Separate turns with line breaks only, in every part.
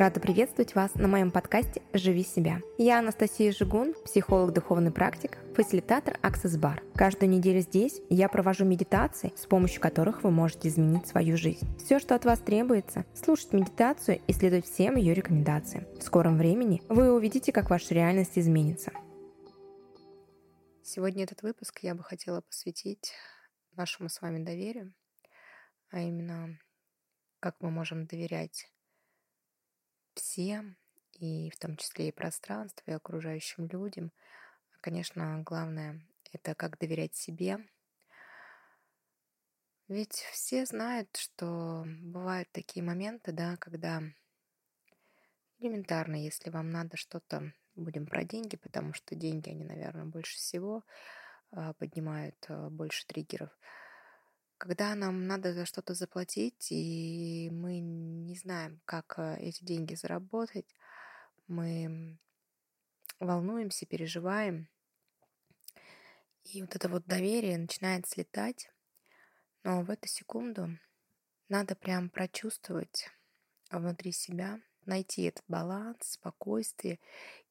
Рада приветствовать вас на моем подкасте «Живи себя». Я Анастасия Жигун, психолог, духовный практик, фасилитатор Access Bar. Каждую неделю здесь я провожу медитации, с помощью которых вы можете изменить свою жизнь. Все, что от вас требуется, слушать медитацию и следовать всем ее рекомендациям. В скором времени вы увидите, как ваша реальность изменится.
Сегодня этот выпуск я бы хотела посвятить нашему с вами доверию, а именно как мы можем доверять всем, и в том числе и пространству, и окружающим людям. Конечно, главное — это как доверять себе. Ведь все знают, что бывают такие моменты, да, когда элементарно, если вам надо что-то, будем про деньги, потому что деньги, они, наверное, больше всего а, поднимают а, больше триггеров — когда нам надо за что-то заплатить, и мы не знаем, как э, эти деньги заработать, мы волнуемся, переживаем, и вот это вот доверие начинает слетать, но в эту секунду надо прям прочувствовать внутри себя, найти этот баланс, спокойствие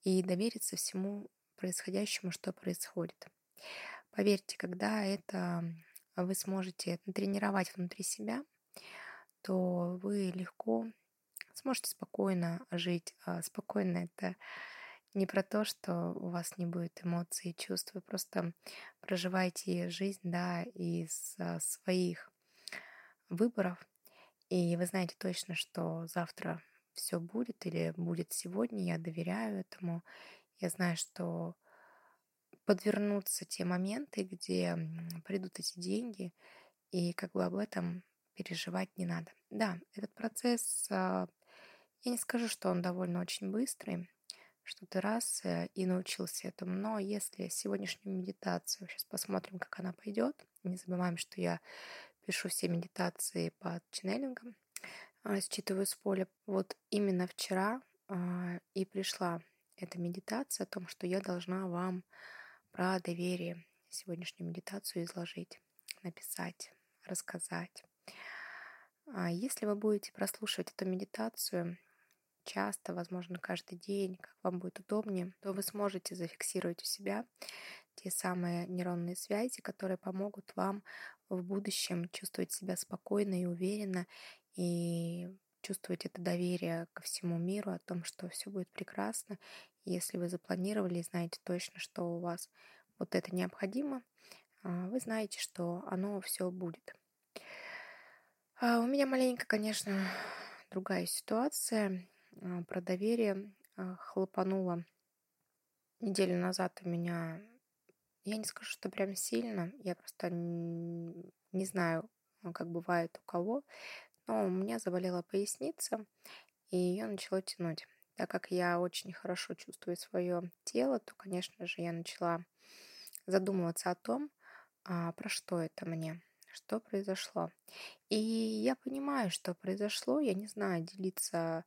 и довериться всему происходящему, что происходит. Поверьте, когда это вы сможете тренировать внутри себя, то вы легко сможете спокойно жить. А спокойно это не про то, что у вас не будет эмоций и чувств, вы просто проживаете жизнь, да, из а, своих выборов, и вы знаете точно, что завтра все будет или будет сегодня, я доверяю этому, я знаю, что подвернуться те моменты, где придут эти деньги, и как бы об этом переживать не надо. Да, этот процесс, а, я не скажу, что он довольно очень быстрый, что ты раз э, и научился этому, но если сегодняшнюю медитацию, сейчас посмотрим, как она пойдет, не забываем, что я пишу все медитации по ченнелингам, а, считываю с поля. Вот именно вчера а, и пришла эта медитация о том, что я должна вам про доверие сегодняшнюю медитацию изложить, написать, рассказать. А если вы будете прослушивать эту медитацию часто, возможно, каждый день, как вам будет удобнее, то вы сможете зафиксировать у себя те самые нейронные связи, которые помогут вам в будущем чувствовать себя спокойно и уверенно и чувствовать это доверие ко всему миру, о том, что все будет прекрасно. Если вы запланировали и знаете точно, что у вас вот это необходимо, а, вы знаете, что оно все будет. А, у меня маленько, конечно, другая ситуация. А, про доверие хлопанула неделю назад у меня, я не скажу, что прям сильно, я просто не знаю, как бывает у кого, но у меня заболела поясница, и ее начало тянуть. Так как я очень хорошо чувствую свое тело, то, конечно же, я начала задумываться о том, а, про что это мне, что произошло. И я понимаю, что произошло. Я не знаю, делиться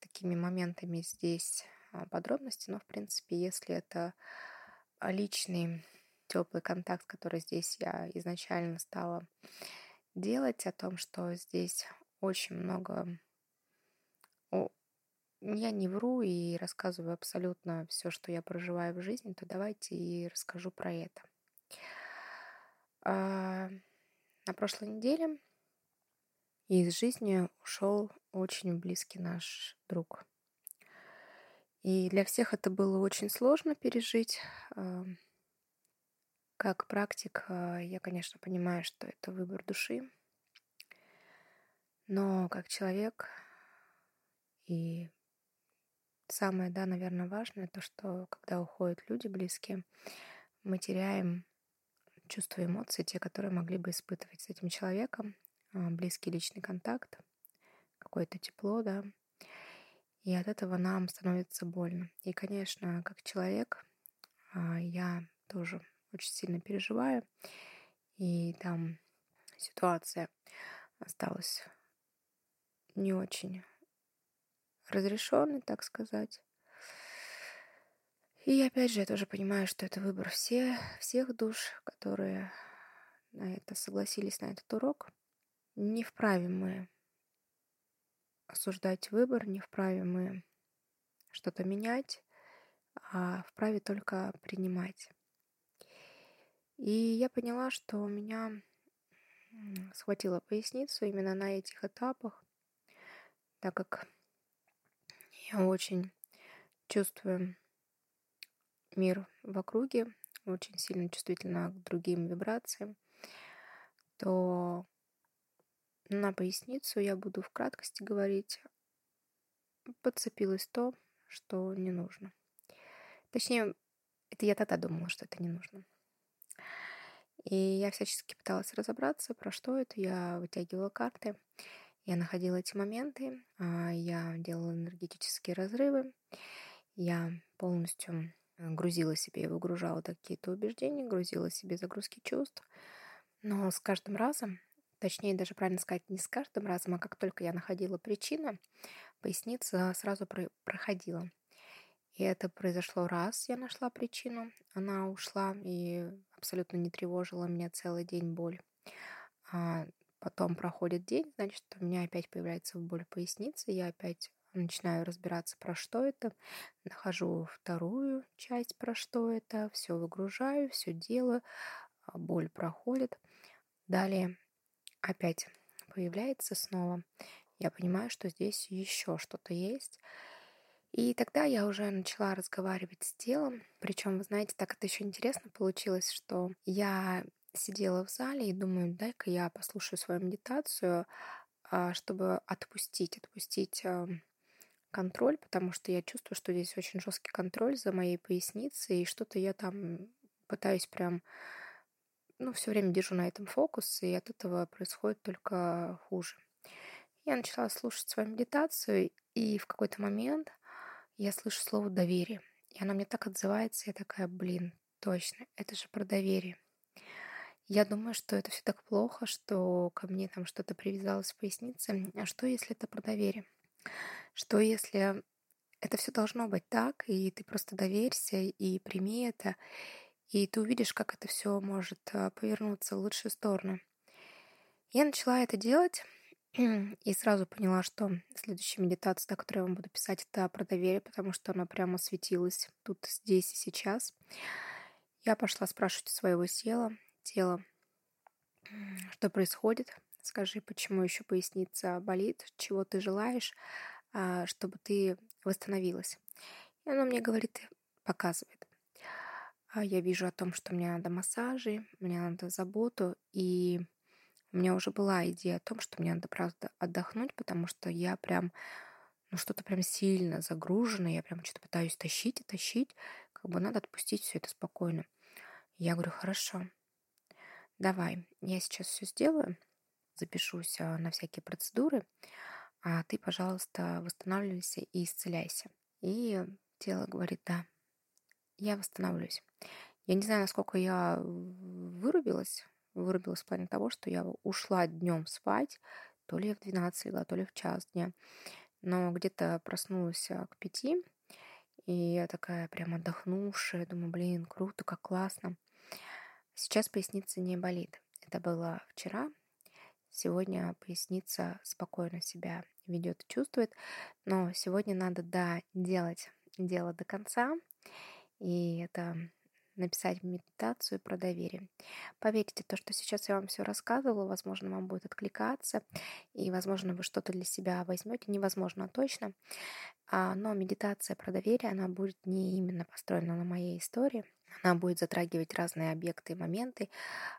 такими моментами здесь а, подробности, но, в принципе, если это личный теплый контакт, который здесь я изначально стала делать, о том, что здесь очень много... Я не вру и рассказываю абсолютно все, что я проживаю в жизни, то давайте и расскажу про это. А, на прошлой неделе из жизни ушел очень близкий наш друг. И для всех это было очень сложно пережить. А, как практик, а, я, конечно, понимаю, что это выбор души. Но как человек и самое, да, наверное, важное, то, что когда уходят люди близкие, мы теряем чувства и эмоции, те, которые могли бы испытывать с этим человеком, а, близкий личный контакт, какое-то тепло, да, и от этого нам становится больно. И, конечно, как человек, а, я тоже очень сильно переживаю, и там ситуация осталась не очень разрешенный, так сказать. И опять же, я тоже понимаю, что это выбор все, всех душ, которые на это согласились на этот урок. Не вправе мы осуждать выбор, не вправе мы что-то менять, а вправе только принимать. И я поняла, что у меня схватила поясницу именно на этих этапах, так как очень чувствую мир в округе, очень сильно чувствительна к другим вибрациям, то на поясницу я буду в краткости говорить, подцепилось то, что не нужно. Точнее, это я тогда думала, что это не нужно. И я всячески пыталась разобраться, про что это. Я вытягивала карты, я находила эти моменты, а, я делала энергетические разрывы, я полностью грузила себе и выгружала какие-то убеждения, грузила себе загрузки чувств. Но с каждым разом, точнее даже правильно сказать, не с каждым разом, а как только я находила причину, поясница сразу проходила. И это произошло раз, я нашла причину, она ушла и абсолютно не тревожила меня целый день боль. Потом проходит день, значит, у меня опять появляется боль в пояснице, я опять начинаю разбираться, про что это, нахожу вторую часть, про что это, все выгружаю, все делаю, а боль проходит. Далее опять появляется снова. Я понимаю, что здесь еще что-то есть. И тогда я уже начала разговаривать с телом. Причем, вы знаете, так это еще интересно получилось, что я сидела в зале и думаю, дай-ка я послушаю свою медитацию, а, чтобы отпустить, отпустить эм, контроль, потому что я чувствую, что здесь очень жесткий контроль за моей поясницей, и что-то я там пытаюсь прям, ну, все время держу на этом фокус, и от этого происходит только хуже. Я начала слушать свою медитацию, и в какой-то момент я слышу слово «доверие». И оно мне так отзывается, я такая, блин, точно, это же про доверие. Я думаю, что это все так плохо, что ко мне там что-то привязалось в пояснице. А что, если это про доверие? Что, если это все должно быть так, и ты просто доверься и прими это, и ты увидишь, как это все может а, повернуться в лучшую сторону. Я начала это делать, и сразу поняла, что следующая медитация, та, которую я вам буду писать, это про доверие, потому что она прямо светилась тут, здесь и сейчас. Я пошла спрашивать у своего тела, тела, что происходит, скажи, почему еще поясница болит, чего ты желаешь, а, чтобы ты восстановилась. И оно мне говорит, показывает. А я вижу о том, что мне надо массажи, мне надо заботу, и у меня уже была идея о том, что мне надо, правда, отдохнуть, потому что я прям, ну, что-то прям сильно загружена, я прям что-то пытаюсь тащить и тащить, как бы надо отпустить все это спокойно. Я говорю, хорошо, давай, я сейчас все сделаю, запишусь а, на всякие процедуры, а ты, пожалуйста, восстанавливайся и исцеляйся. И тело говорит, да, я восстановлюсь. Я не знаю, насколько я вырубилась, вырубилась в плане того, что я ушла днем спать, то ли в 12 легла, то ли в час дня. Но где-то проснулась а, к пяти, и я такая прям отдохнувшая, думаю, блин, круто, как классно. Сейчас поясница не болит. Это было вчера. Сегодня поясница спокойно себя ведет и чувствует. Но сегодня надо, да, делать дело до конца. И это написать медитацию про доверие. Поверьте, то, что сейчас я вам все рассказывала, возможно, вам будет откликаться, и, возможно, вы что-то для себя возьмете, невозможно точно. А, но медитация про доверие, она будет не именно построена на моей истории, она будет затрагивать разные объекты и моменты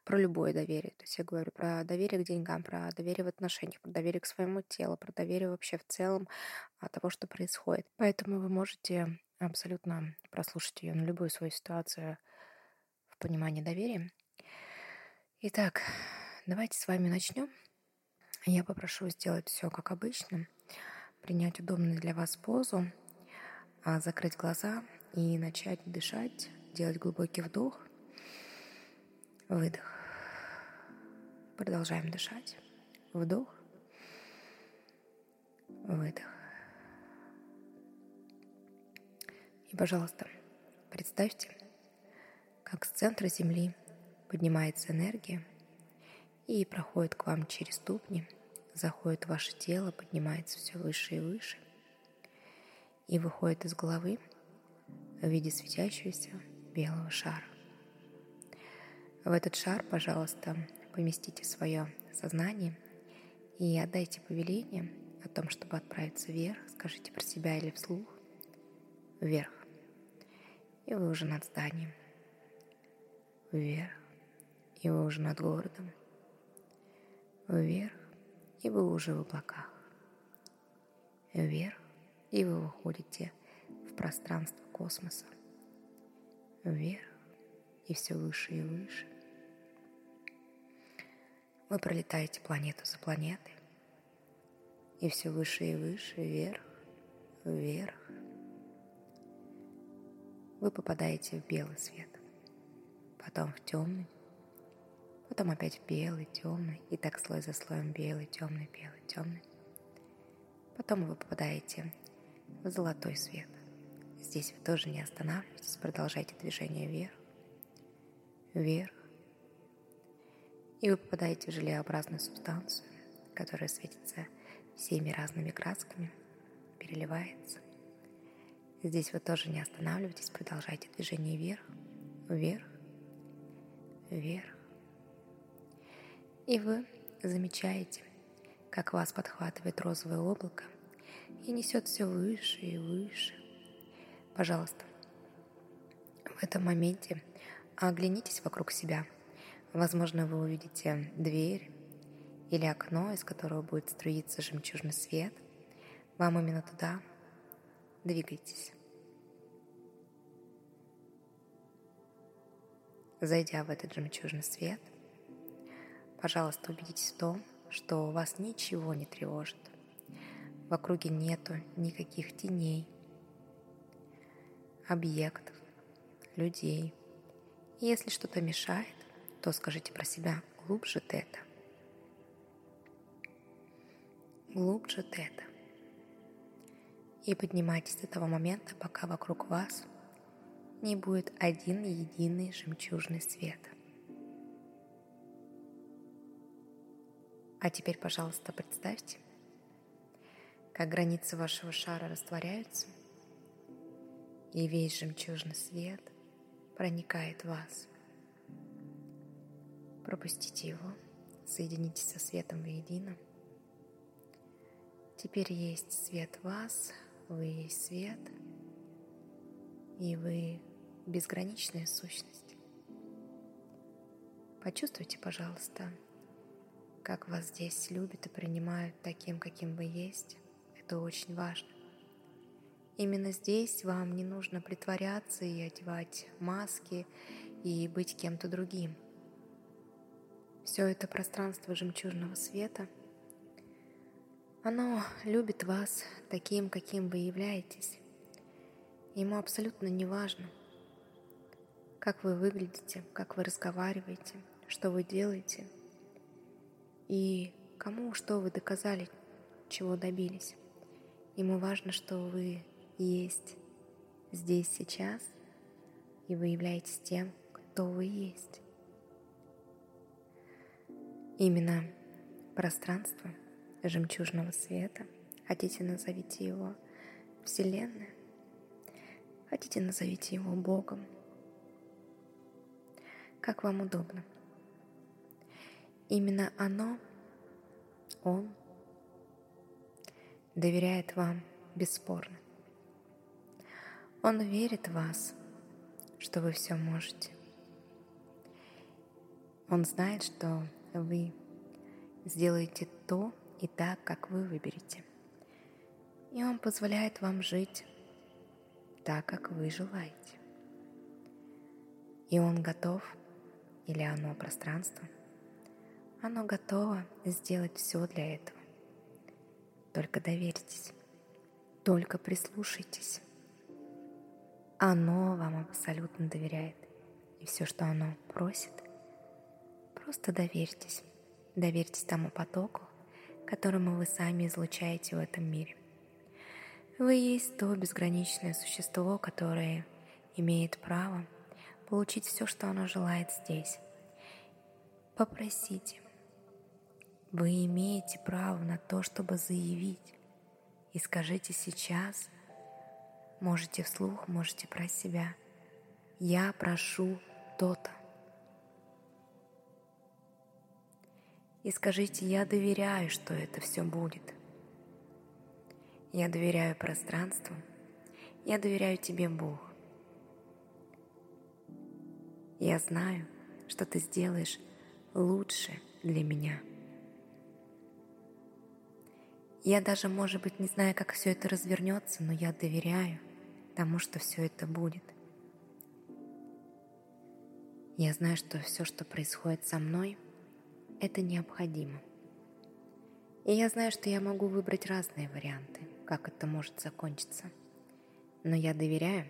про любое доверие. То есть я говорю про доверие к деньгам, про доверие в отношениях, про доверие к своему телу, про доверие вообще в целом от того, что происходит. Поэтому вы можете абсолютно прослушать ее на любую свою ситуацию в понимании доверия. Итак, давайте с вами начнем. Я попрошу сделать все как обычно, принять удобную для вас позу, а, закрыть глаза и начать дышать, делать глубокий вдох, выдох. Продолжаем дышать. Вдох, выдох. И, пожалуйста, представьте, как с центра Земли поднимается энергия и проходит к вам через ступни, заходит в ваше тело, поднимается все выше и выше и выходит из головы в виде светящегося белого шара. В этот шар, пожалуйста, поместите свое сознание и отдайте повеление о том, чтобы отправиться вверх, скажите про себя или вслух, вверх. И вы уже над зданием. Вверх. И вы уже над городом. Вверх. И вы уже в облаках. Вверх. И вы выходите в пространство космоса. Вверх. И все выше и выше. Вы пролетаете планету за планетой. И все выше и выше, вверх, вверх. Вы попадаете в белый свет, потом в темный, потом опять в белый, темный, и так слой за слоем белый, темный, белый, темный. Потом вы попадаете в золотой свет. Здесь вы тоже не останавливаетесь, продолжайте движение вверх, вверх, и вы попадаете в желеобразную субстанцию, которая светится всеми разными красками, переливается. Здесь вы тоже не останавливайтесь, продолжайте движение вверх, вверх, вверх. И вы замечаете, как вас подхватывает розовое облако и несет все выше и выше. Пожалуйста, в этом моменте оглянитесь вокруг себя – Возможно, вы увидите дверь или окно, из которого будет струиться жемчужный свет. Вам именно туда двигайтесь. Зайдя в этот жемчужный свет, пожалуйста, убедитесь в том, что вас ничего не тревожит. В округе нету никаких теней, объектов, людей. И если что-то мешает, то скажите про себя глубже тета. Глубже тета. И поднимайтесь с этого момента, пока вокруг вас не будет один единый жемчужный свет. А теперь, пожалуйста, представьте, как границы вашего шара растворяются, и весь жемчужный свет проникает в вас – Пропустите его, соединитесь со светом воедино. Теперь есть свет вас, вы есть свет, и вы безграничная сущность. Почувствуйте, пожалуйста, как вас здесь любят и принимают таким, каким вы есть. Это очень важно. Именно здесь вам не нужно притворяться и одевать маски и быть кем-то другим. Все это пространство жемчужного света, оно любит вас таким, каким вы являетесь. Ему абсолютно не важно, как вы выглядите, как вы разговариваете, что вы делаете и кому что вы доказали, чего добились. Ему важно, что вы есть здесь сейчас, и вы являетесь тем, кто вы есть. Именно пространство жемчужного света, хотите назовите его Вселенной, хотите назовите его Богом, как вам удобно. Именно оно, он, доверяет вам бесспорно. Он верит в вас, что вы все можете. Он знает, что вы сделаете то и так, как вы выберете. И Он позволяет вам жить так, как вы желаете. И Он готов, или оно пространство, оно готово сделать все для этого. Только доверьтесь, только прислушайтесь. Оно вам абсолютно доверяет. И все, что оно просит, Просто доверьтесь. Доверьтесь тому потоку, которому вы сами излучаете в этом мире. Вы есть то безграничное существо, которое имеет право получить все, что оно желает здесь. Попросите. Вы имеете право на то, чтобы заявить. И скажите сейчас, можете вслух, можете про себя. Я прошу то-то. И скажите, я доверяю, что это все будет. Я доверяю пространству. Я доверяю тебе, Бог. Я знаю, что ты сделаешь лучше для меня. Я даже, может быть, не знаю, как все это развернется, но я доверяю тому, что все это будет. Я знаю, что все, что происходит со мной, это необходимо. И я знаю, что я могу выбрать разные варианты, как это может закончиться. Но я доверяю,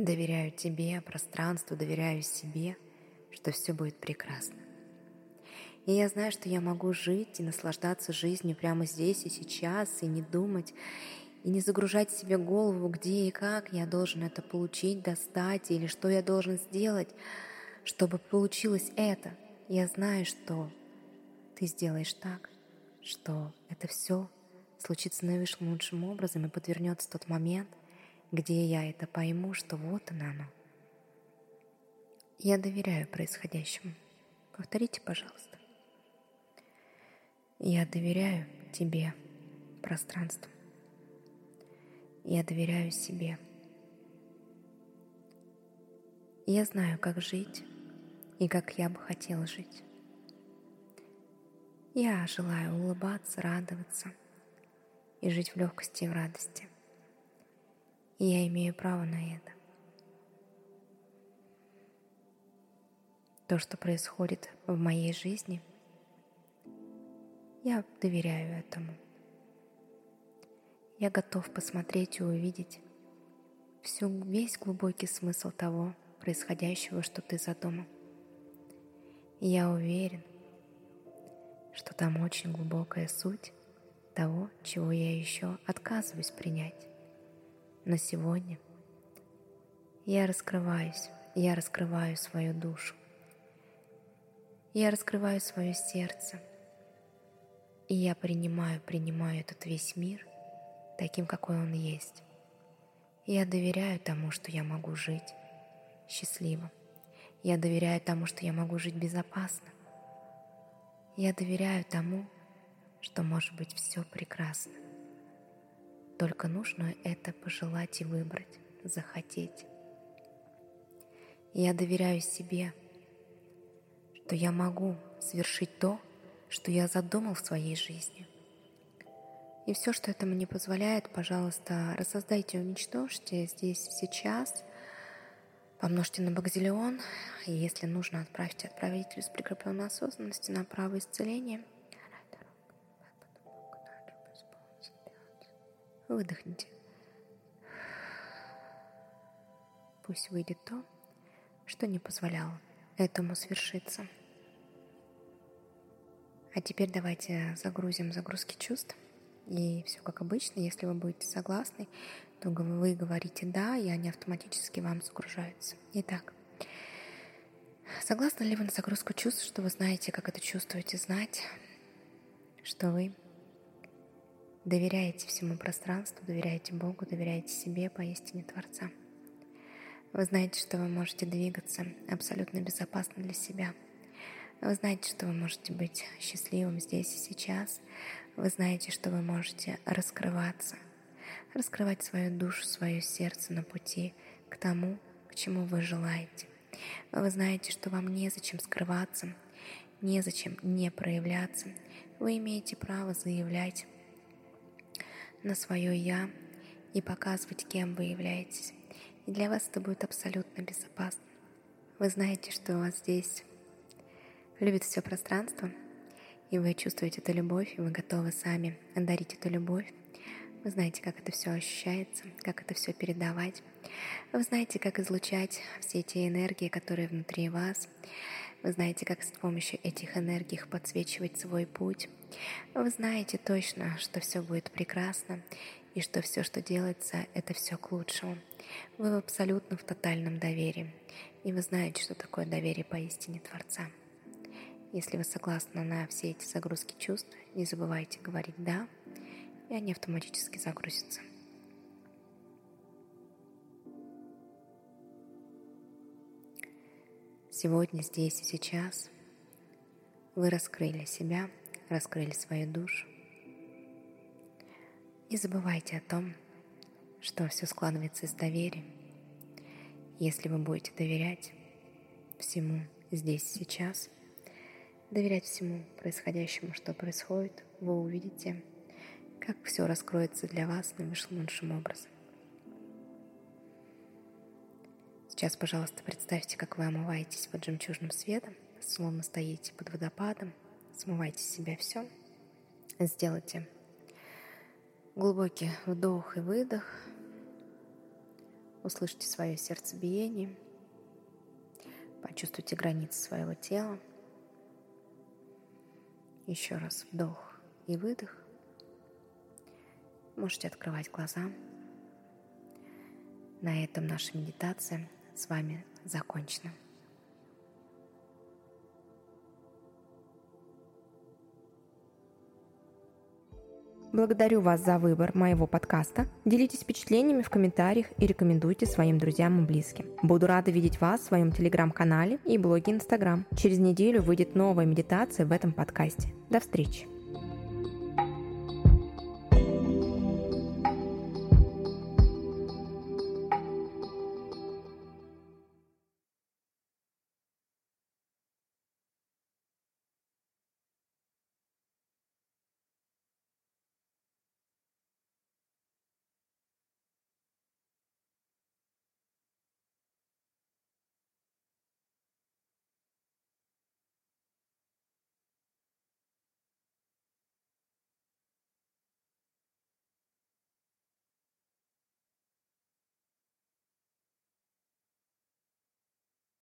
Доверяю тебе, пространству, доверяю себе, что все будет прекрасно. И я знаю, что я могу жить и наслаждаться жизнью прямо здесь и сейчас, и не думать, и не загружать себе голову, где и как я должен это получить, достать, или что я должен сделать, чтобы получилось это. Я знаю, что ты сделаешь так, что это все случится наивысшим лучшим образом и подвернется тот момент, где я это пойму, что вот оно оно. Я доверяю происходящему. Повторите, пожалуйста. Я доверяю тебе, пространству. Я доверяю себе. Я знаю, как жить и как я бы хотела жить. Я желаю улыбаться, радоваться и жить в легкости и в радости – и я имею право на это. То, что происходит в моей жизни, я доверяю этому. Я готов посмотреть и увидеть всю, весь глубокий смысл того происходящего, что ты задумал. И я уверен, что там очень глубокая суть того, чего я еще отказываюсь принять. Но сегодня я раскрываюсь, я раскрываю свою душу. Я раскрываю свое сердце. И я принимаю, принимаю этот весь мир таким, какой он есть. Я доверяю тому, что я могу жить счастливо. Я доверяю тому, что я могу жить безопасно. Я доверяю тому, что может быть все прекрасно. Только нужно это пожелать и выбрать, захотеть. Я доверяю себе, что я могу совершить то, что я задумал в своей жизни. И все, что это мне позволяет, пожалуйста, рассоздайте и уничтожьте здесь сейчас, помножьте на бакзиллион, и если нужно, отправьте отправителю с прикрепленной осознанности на право исцеления – Выдохните. Пусть выйдет то, что не позволяло этому свершиться. А теперь давайте загрузим загрузки чувств. И все как обычно, если вы будете согласны, то вы говорите «да», и они автоматически вам загружаются. Итак, согласны ли вы на загрузку чувств, что вы знаете, как это чувствуете, знать, что вы Доверяете всему пространству, доверяете Богу, доверяете себе, поистине Творца. Вы знаете, что вы можете двигаться абсолютно безопасно для себя. Вы знаете, что вы можете быть счастливым здесь и сейчас. Вы знаете, что вы можете раскрываться, раскрывать свою душу, свое сердце на пути к тому, к чему вы желаете. Вы знаете, что вам незачем скрываться, незачем не проявляться. Вы имеете право заявлять на свое «я» и показывать, кем вы являетесь. И для вас это будет абсолютно безопасно. Вы знаете, что у вас здесь любит все пространство, и вы чувствуете эту любовь, и вы готовы сами дарить эту любовь. Вы знаете, как это все ощущается, как это все передавать. Вы знаете, как излучать все эти энергии, которые внутри вас. Вы знаете, как с помощью этих энергий подсвечивать свой путь. Вы знаете точно, что все будет прекрасно, и что все, что делается, это все к лучшему. Вы абсолютно в тотальном доверии, и вы знаете, что такое доверие поистине Творца. Если вы согласны на все эти загрузки чувств, не забывайте говорить «да», и они автоматически загрузятся. Сегодня, здесь и сейчас вы раскрыли себя, раскрыли свою душу. Не забывайте о том, что все складывается из доверия. Если вы будете доверять всему здесь и сейчас – доверять всему происходящему, что происходит, вы увидите, как все раскроется для вас наилучшим образом. Сейчас, пожалуйста, представьте, как вы омываетесь под жемчужным светом, словно стоите под водопадом, смывайте с себя все. Сделайте глубокий вдох и выдох. Услышьте свое сердцебиение. Почувствуйте границы своего тела. Еще раз вдох и выдох. Можете открывать глаза. На этом наша медитация с вами закончена.
Благодарю вас за выбор моего подкаста. Делитесь впечатлениями в комментариях и рекомендуйте своим друзьям и близким. Буду рада видеть вас в своем телеграм-канале и блоге Инстаграм. Через неделю выйдет новая медитация в этом подкасте. До встречи!